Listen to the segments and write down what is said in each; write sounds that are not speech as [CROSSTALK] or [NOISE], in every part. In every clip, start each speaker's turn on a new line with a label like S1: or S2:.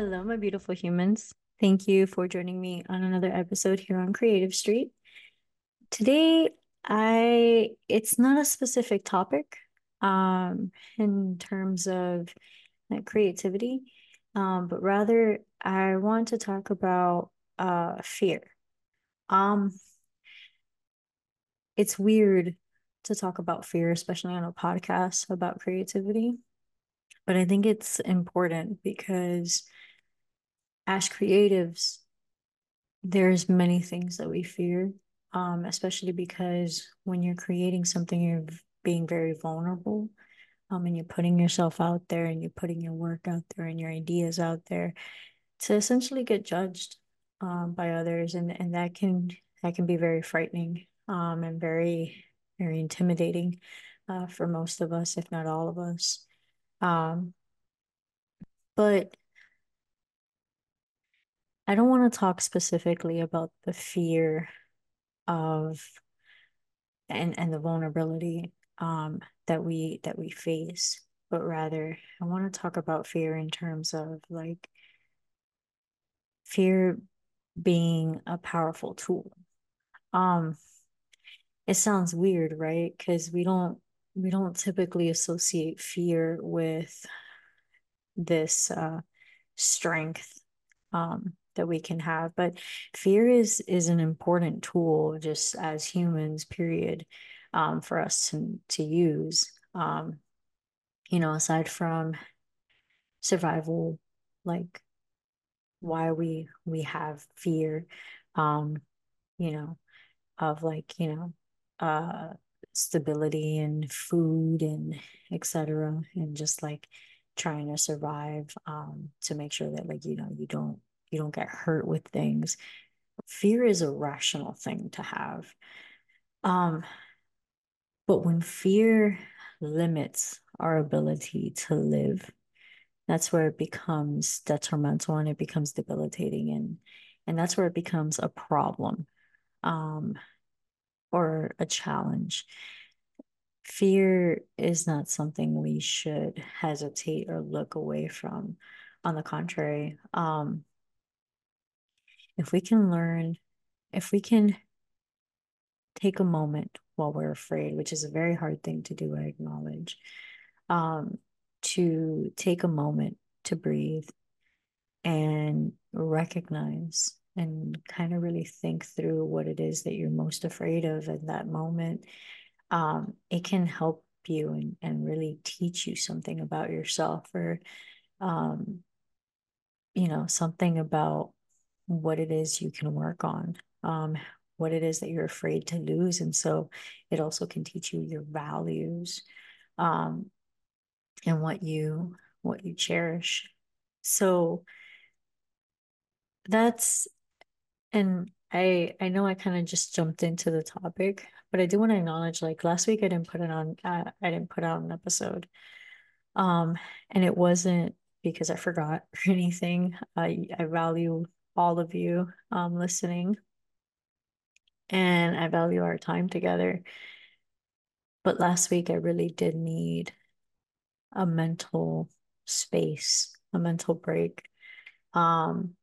S1: Hello, my beautiful humans. Thank you for joining me on another episode here on Creative Street. Today, I it's not a specific topic um in terms of like creativity, um, but rather I want to talk about uh fear. Um, it's weird to talk about fear, especially on a podcast about creativity, but I think it's important because as creatives, there's many things that we fear, um, especially because when you're creating something, you're being very vulnerable. Um, and you're putting yourself out there and you're putting your work out there and your ideas out there to essentially get judged um, by others and and that can that can be very frightening um, and very very intimidating uh, for most of us if not all of us um, but I don't want to talk specifically about the fear of and and the vulnerability um that we that we face, but rather I want to talk about fear in terms of like fear being a powerful tool. Um it sounds weird, right? Because we don't we don't typically associate fear with this uh strength um that we can have but fear is is an important tool just as humans period um, for us to, to use um, you know aside from survival like why we we have fear um you know of like you know uh stability and food and etc and just like trying to survive um to make sure that like you know you don't you don't get hurt with things. Fear is a rational thing to have. Um, but when fear limits our ability to live, that's where it becomes detrimental and it becomes debilitating and and that's where it becomes a problem um, or a challenge. Fear is not something we should hesitate or look away from. On the contrary, um, if we can learn, if we can take a moment while we're afraid, which is a very hard thing to do, I acknowledge, um, to take a moment to breathe and recognize and kind of really think through what it is that you're most afraid of at that moment, um, it can help you and, and really teach you something about yourself or, um, you know, something about what it is you can work on, um, what it is that you're afraid to lose. And so it also can teach you your values um, and what you what you cherish. So that's and I I know I kind of just jumped into the topic, but I do want to acknowledge like last week I didn't put it on uh, I didn't put out an episode. Um and it wasn't because I forgot [LAUGHS] or anything. I I value all of you um, listening. And I value our time together. But last week, I really did need a mental space, a mental break. Um,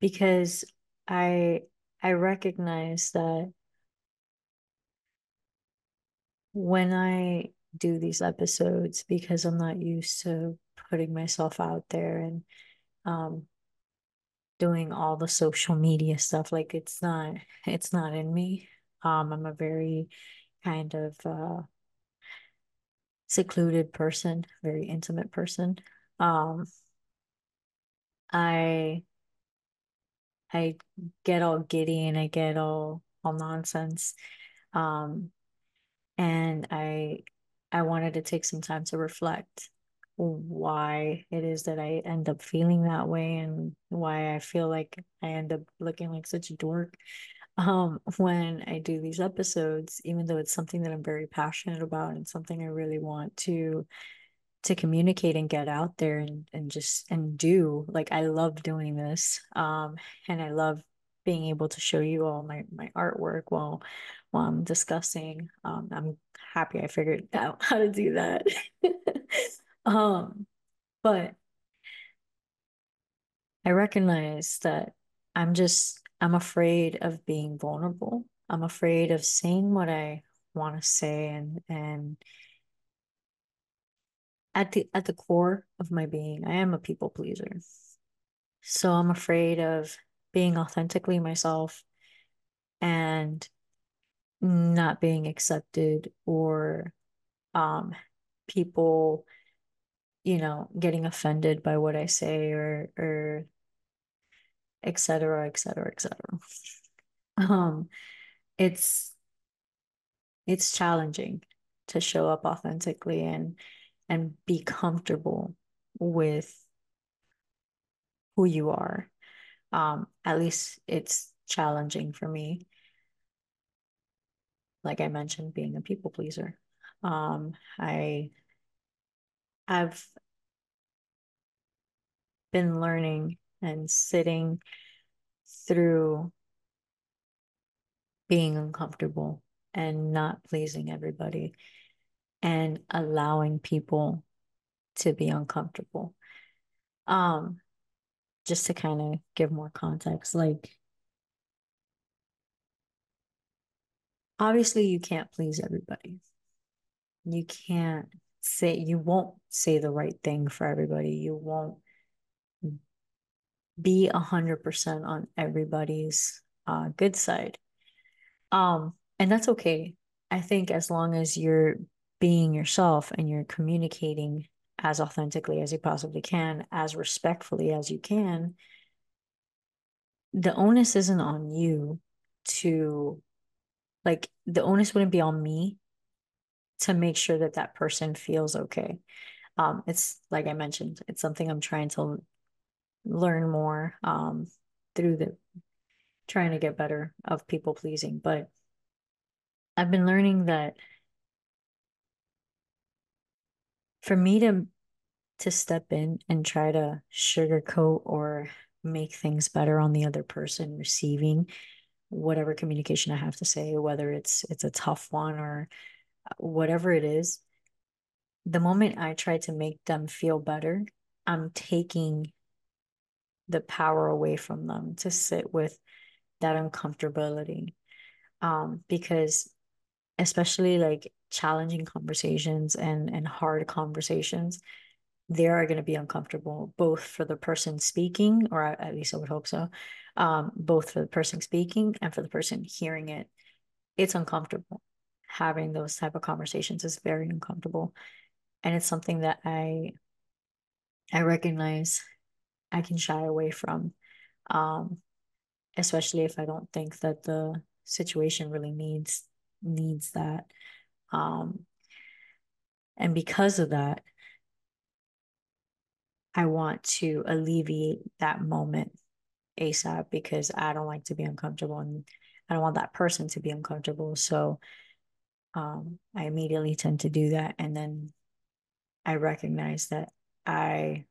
S1: because I I recognize that when I do these episodes, because I'm not used to putting myself out there and um, doing all the social media stuff. Like it's not it's not in me. Um, I'm a very kind of uh secluded person, very intimate person. Um, I I get all giddy and I get all all nonsense. Um, and I I wanted to take some time to reflect why it is that I end up feeling that way and why I feel like I end up looking like such a dork um, when I do these episodes, even though it's something that I'm very passionate about and something I really want to to communicate and get out there and and just and do like I love doing this um and I love being able to show you all my my artwork while while I'm discussing um I'm happy I figured [LAUGHS] out how to do that [LAUGHS] Um, but I recognize that I'm just, I'm afraid of being vulnerable. I'm afraid of saying what I want to say and, and at the, at the core of my being, I am a people pleaser. So I'm afraid of being authentically myself and not being accepted or um people you know getting offended by what I say or or etc etc etc um it's it's challenging to show up authentically and and be comfortable with who you are. Um at least it's challenging for me. Like I mentioned being a people pleaser. Um I I've been learning and sitting through being uncomfortable and not pleasing everybody and allowing people to be uncomfortable. Um, just to kind of give more context, like obviously you can't please everybody. You can't say you won't say the right thing for everybody. You won't be a hundred percent on everybody's uh, good side. Um, and that's okay. I think as long as you're being yourself and you're communicating as authentically as you possibly can, as respectfully as you can, the onus isn't on you to, like, the onus wouldn't be on me to make sure that that person feels okay. Um, it's like I mentioned, it's something I'm trying to learn more um, through the trying to get better of people pleasing. But I've been learning that for me to to step in and try to sugarcoat or make things better on the other person receiving whatever communication I have to say, whether it's it's a tough one or whatever it is, the moment I try to make them feel better, I'm taking the power away from them to sit with that uncomfortability. Um, because especially like challenging conversations and and hard conversations, they are going to be uncomfortable both for the person speaking, or at least I would hope so, um, both for the person speaking and for the person hearing it. It's uncomfortable. Having those type of conversations is very uncomfortable, and it's something that I I recognize I can shy away from, um, especially if I don't think that the situation really needs needs that. Um, and because of that, I want to alleviate that moment ASAP because I don't like to be uncomfortable and I don't want that person to be uncomfortable. So um, I immediately tend to do that. And then I recognize that I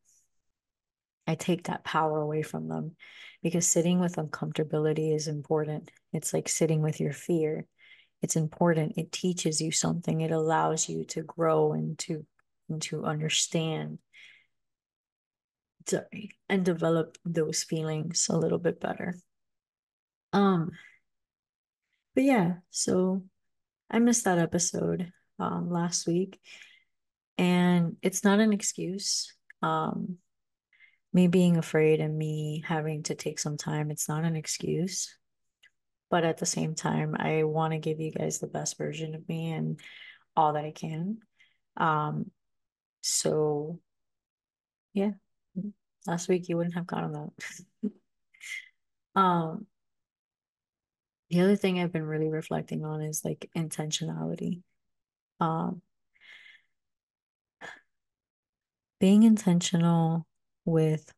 S1: I take that power away from them because sitting with uncomfortability is important. It's like sitting with your fear. It's important. It teaches you something. It allows you to grow and to and to understand sorry and develop those feelings a little bit better. Um but yeah, so I missed that episode um last week and it's not an excuse. Um me being afraid and me having to take some time, it's not an excuse. But at the same time, I want to give you guys the best version of me and all that I can. Um, so yeah, last week you wouldn't have gotten that. [LAUGHS] um, the other thing I've been really reflecting on is like intentionality. Um, being intentional with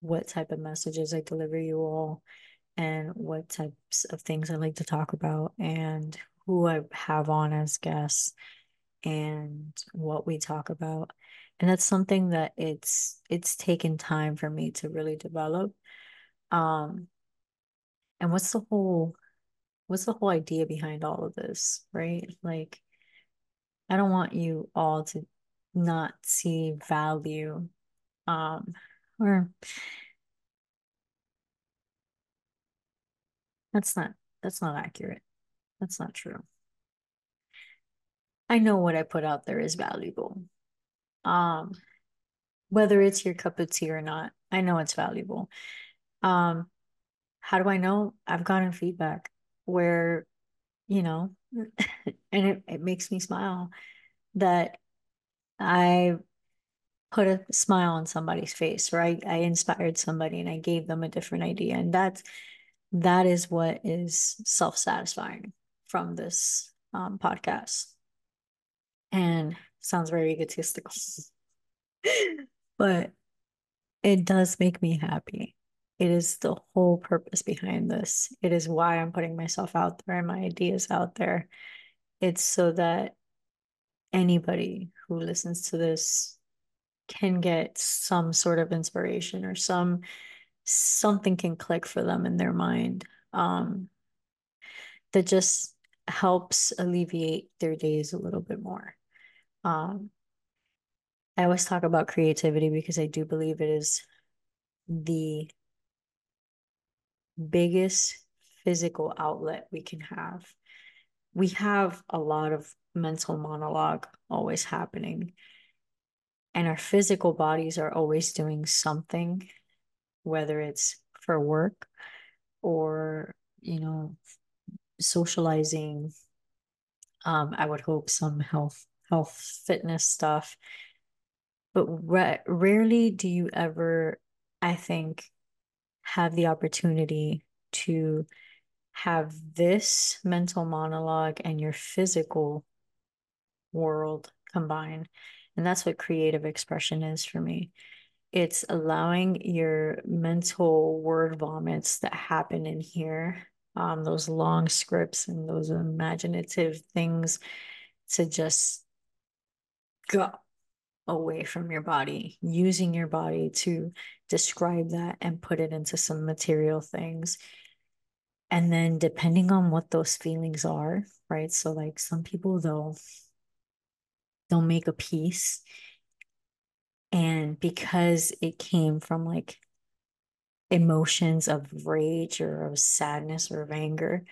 S1: what type of messages I deliver you all and what types of things I like to talk about and who I have on as guests and what we talk about. And that's something that it's it's taken time for me to really develop. Um and what's the whole what's the whole idea behind all of this, right? Like, I don't want you all to not see value um, or that's not that's not accurate. That's not true. I know what i put out there is valuable. Um whether it's your cup of tea or not i know it's valuable. Um how do i know? I've gotten feedback where, you know, [LAUGHS] and it, it makes me smile that I put a smile on somebody's face or I, I inspired somebody and I gave them a different idea. And that's that is what is self-satisfying from this um, podcast. And sounds very egotistical. [LAUGHS] but it does make me happy. It is the whole purpose behind this. It is why I'm putting myself out there and my ideas out there. It's so that anybody who listens to this can get some sort of inspiration or some something can click for them in their mind um, that just helps alleviate their days a little bit more. Um, I always talk about creativity because I do believe it is the biggest physical outlet we can have. We have a lot of mental monologue always happening, and our physical bodies are always doing something whether it's for work or, you know, socializing. Um, I would hope some health, health, fitness stuff. But ra- rarely do you ever, I think, have the opportunity to have this mental monologue and your physical world combine. And that's what creative expression is for me it's allowing your mental word vomits that happen in here, um, those long scripts and those imaginative things to just go away from your body, using your body to describe that and put it into some material things. And then depending on what those feelings are, right? So like some people they'll they'll make a piece and because it came from like emotions of rage or of sadness or of anger,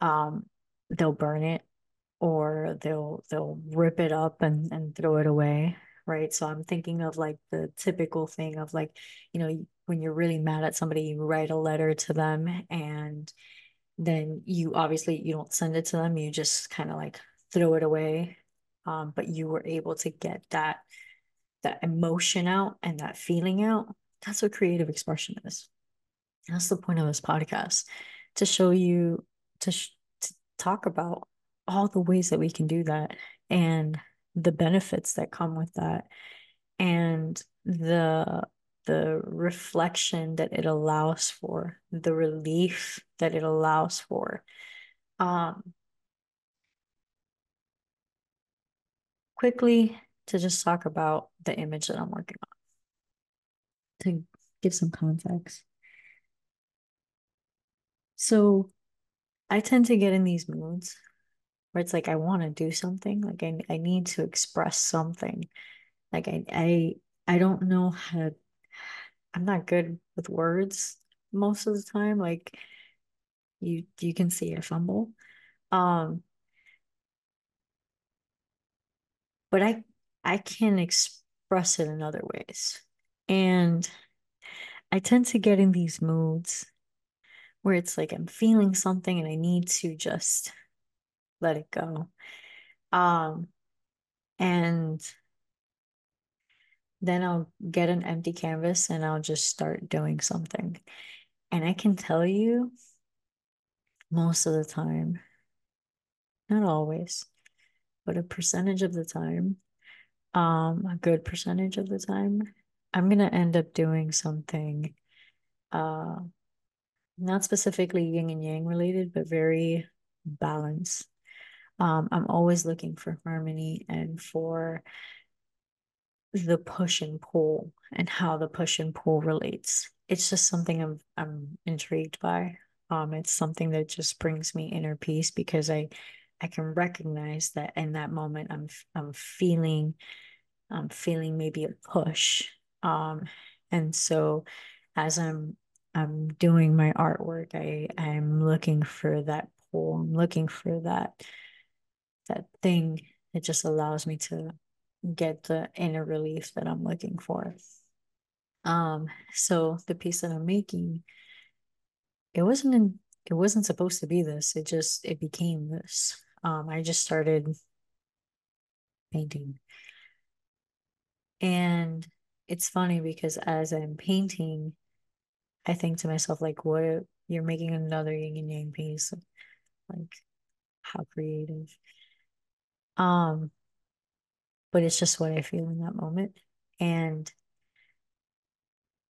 S1: um, they'll burn it or they'll they'll rip it up and, and throw it away. Right. So I'm thinking of like the typical thing of like, you know, when you're really mad at somebody, you write a letter to them and then you obviously you don't send it to them, you just kind of like throw it away. Um, but you were able to get that that emotion out and that feeling out, that's what creative expression is. That's the point of this podcast to show you, to, sh- to talk about all the ways that we can do that and the benefits that come with that and the the reflection that it allows for the relief that it allows for um quickly to just talk about the image that I'm working on to give some context. So I tend to get in these moods where it's like I want to do something, like I, I need to express something. Like I I I don't know how to I'm not good with words most of the time. Like you you can see I fumble. Um but I I can express it in other ways. And I tend to get in these moods where it's like I'm feeling something and I need to just let it go. Um, and then I'll get an empty canvas and I'll just start doing something. And I can tell you most of the time, not always, but a percentage of the time, um, a good percentage of the time, I'm gonna end up doing something uh not specifically yin and yang related, but very balanced. Um, I'm always looking for harmony and for the push and pull and how the push and pull relates. It's just something I'm I'm intrigued by. Um, it's something that just brings me inner peace because I I can recognize that in that moment I'm I'm feeling I'm feeling maybe a push. Um, and so as I'm I'm doing my artwork. I I'm looking for that pull. I'm looking for that that thing. It just allows me to get the inner relief that I'm looking for. Um, so the piece that I'm making, it wasn't in, it wasn't supposed to be this. It just it became this. Um, I just started painting. And it's funny because as I'm painting, I think to myself, like, what you're making another yin and yang piece? Like, how creative. Um, but it's just what I feel in that moment. And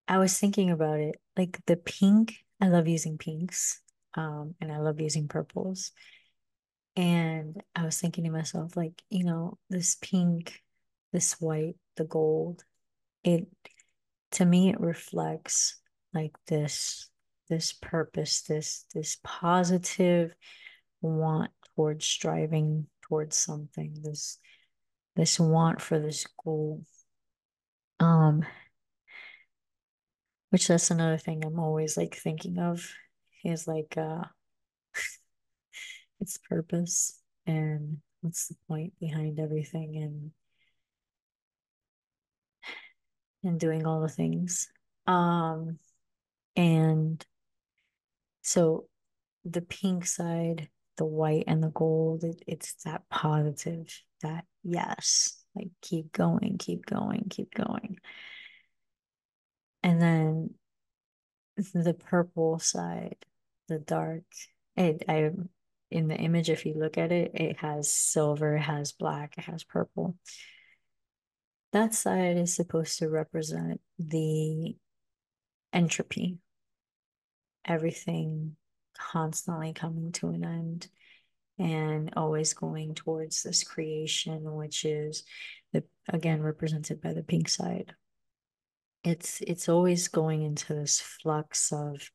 S1: I was thinking about it, like the pink, I love using pinks, um, and I love using purples. And I was thinking to myself, like, you know, this pink, this white, the gold, it to me it reflects like this this purpose, this this positive want towards striving towards something, this this want for this goal. Um, which that's another thing I'm always like thinking of is like uh [LAUGHS] its purpose and what's the point behind everything and and doing all the things. Um and so the pink side, the white and the gold, it, it's that positive, that yes, like keep going, keep going, keep going. And then the purple side, the dark, it I in the image, if you look at it, it has silver, it has black, it has purple. That side is supposed to represent the entropy, everything constantly coming to an end and always going towards this creation, which is the again represented by the pink side. It's it's always going into this flux of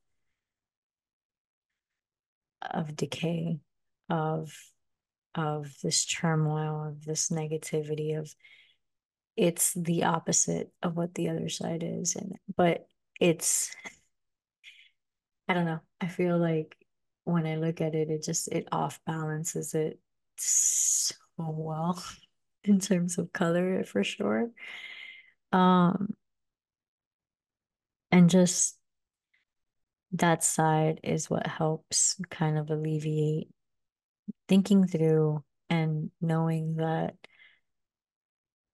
S1: of decay, of of this turmoil, of this negativity, of it's the opposite of what the other side is. And but it's I don't know. I feel like when I look at it, it just it off balances it so well [LAUGHS] in terms of color for sure. Um and just that side is what helps kind of alleviate thinking through and knowing that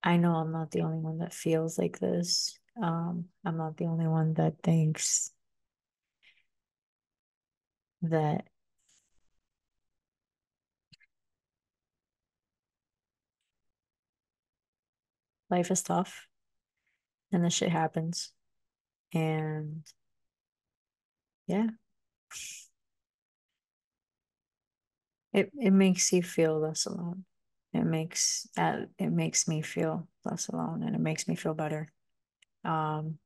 S1: I know I'm not the only one that feels like this. Um, I'm not the only one that thinks that life is tough and this shit happens. And yeah. It it makes you feel less alone. It makes that it makes me feel less alone and it makes me feel better. Um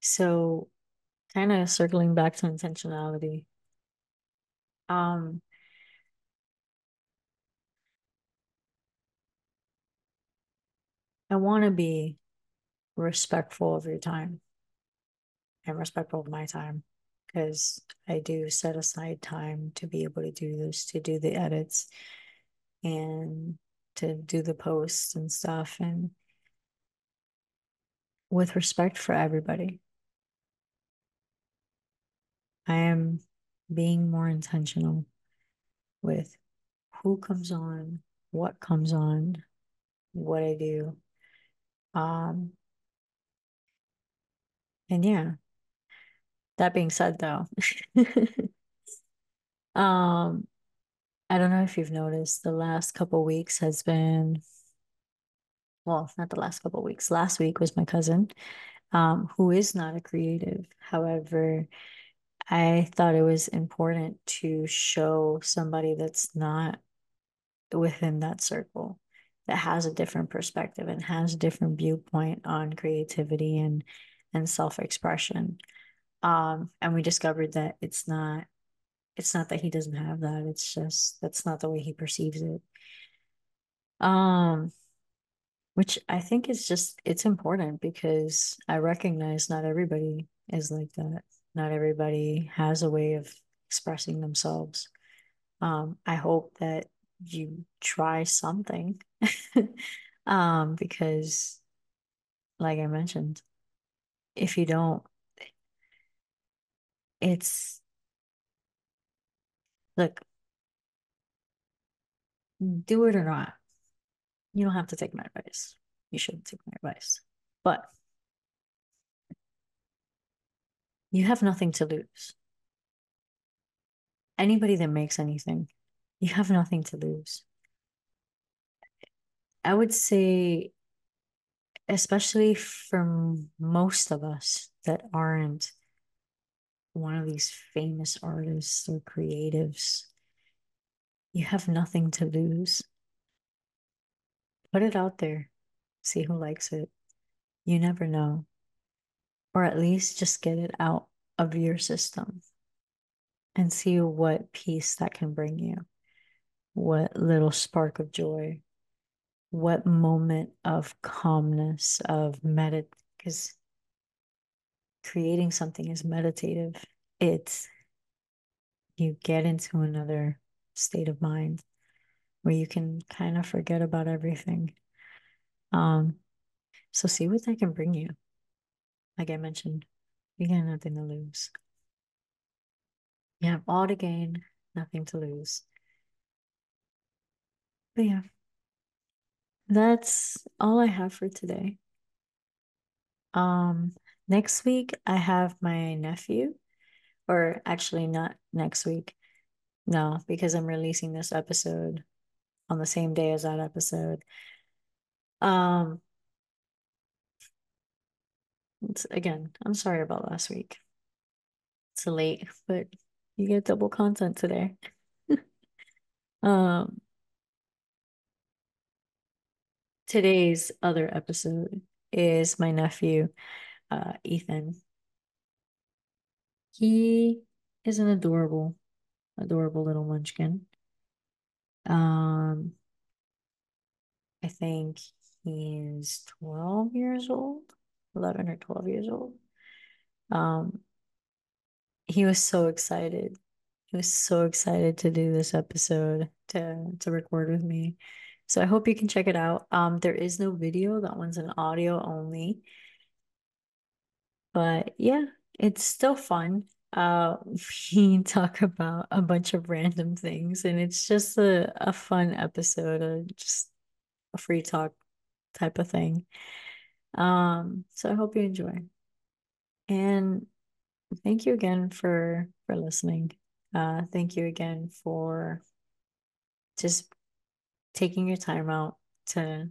S1: so kind of circling back to intentionality. Um I want to be respectful of your time and respectful of my time because I do set aside time to be able to do this, to do the edits and to do the posts and stuff and with respect for everybody. I am being more intentional with who comes on, what comes on, what I do. Um, and yeah, that being said, though, [LAUGHS] um, I don't know if you've noticed the last couple weeks has been, well, not the last couple weeks. Last week was my cousin, um, who is not a creative. However, I thought it was important to show somebody that's not within that circle that has a different perspective and has a different viewpoint on creativity and and self-expression. Um, and we discovered that it's not it's not that he doesn't have that, it's just that's not the way he perceives it. Um which I think is just it's important because I recognize not everybody is like that. Not everybody has a way of expressing themselves. Um, I hope that you try something [LAUGHS] um, because, like I mentioned, if you don't, it's look, do it or not. You don't have to take my advice. You shouldn't take my advice. But you have nothing to lose. Anybody that makes anything, you have nothing to lose. I would say, especially for most of us that aren't one of these famous artists or creatives, you have nothing to lose. Put it out there, see who likes it. You never know. Or at least just get it out of your system and see what peace that can bring you, what little spark of joy, what moment of calmness, of medit, because creating something is meditative. It's you get into another state of mind where you can kind of forget about everything. Um, so see what that can bring you. Like I mentioned, you got nothing to lose. You have all to gain, nothing to lose. But yeah, that's all I have for today. Um, next week I have my nephew, or actually not next week. No, because I'm releasing this episode on the same day as that episode. Um, again, I'm sorry about last week. It's late, but you get double content today. [LAUGHS] um, today's other episode is my nephew, uh, Ethan. He is an adorable, adorable little munchkin. Um, I think he's 12 years old, 11 or 12 years old. Um, he was so excited. He was so excited to do this episode to to record with me. So I hope you can check it out. Um, there is no video, that one's an audio only. But yeah, it's still fun. Uh, [LAUGHS] we talk about a bunch of random things, and it's just a, a fun episode of just a free talk type of thing. Um, so I hope you enjoy. And thank you again for for listening. Uh, thank you again for just taking your time out to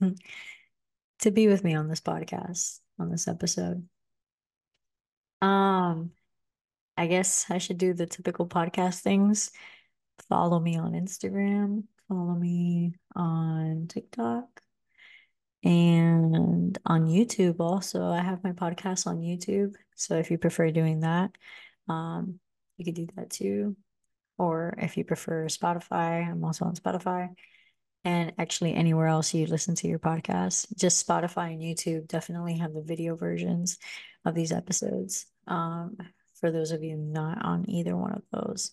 S1: [LAUGHS] to be with me on this podcast, on this episode. Um, I guess I should do the typical podcast things. Follow me on Instagram, follow me on TikTok, and on YouTube also. I have my podcast on YouTube. So if you prefer doing that, um, you could do that too. Or if you prefer Spotify, I'm also on Spotify. And actually, anywhere else you listen to your podcast, just Spotify and YouTube definitely have the video versions of these episodes. Um, for those of you not on either one of those.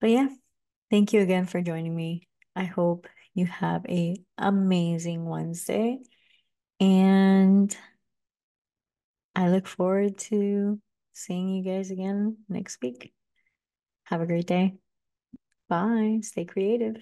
S1: But yeah, thank you again for joining me. I hope you have a amazing Wednesday and I look forward to seeing you guys again next week. Have a great day. Bye. Stay creative.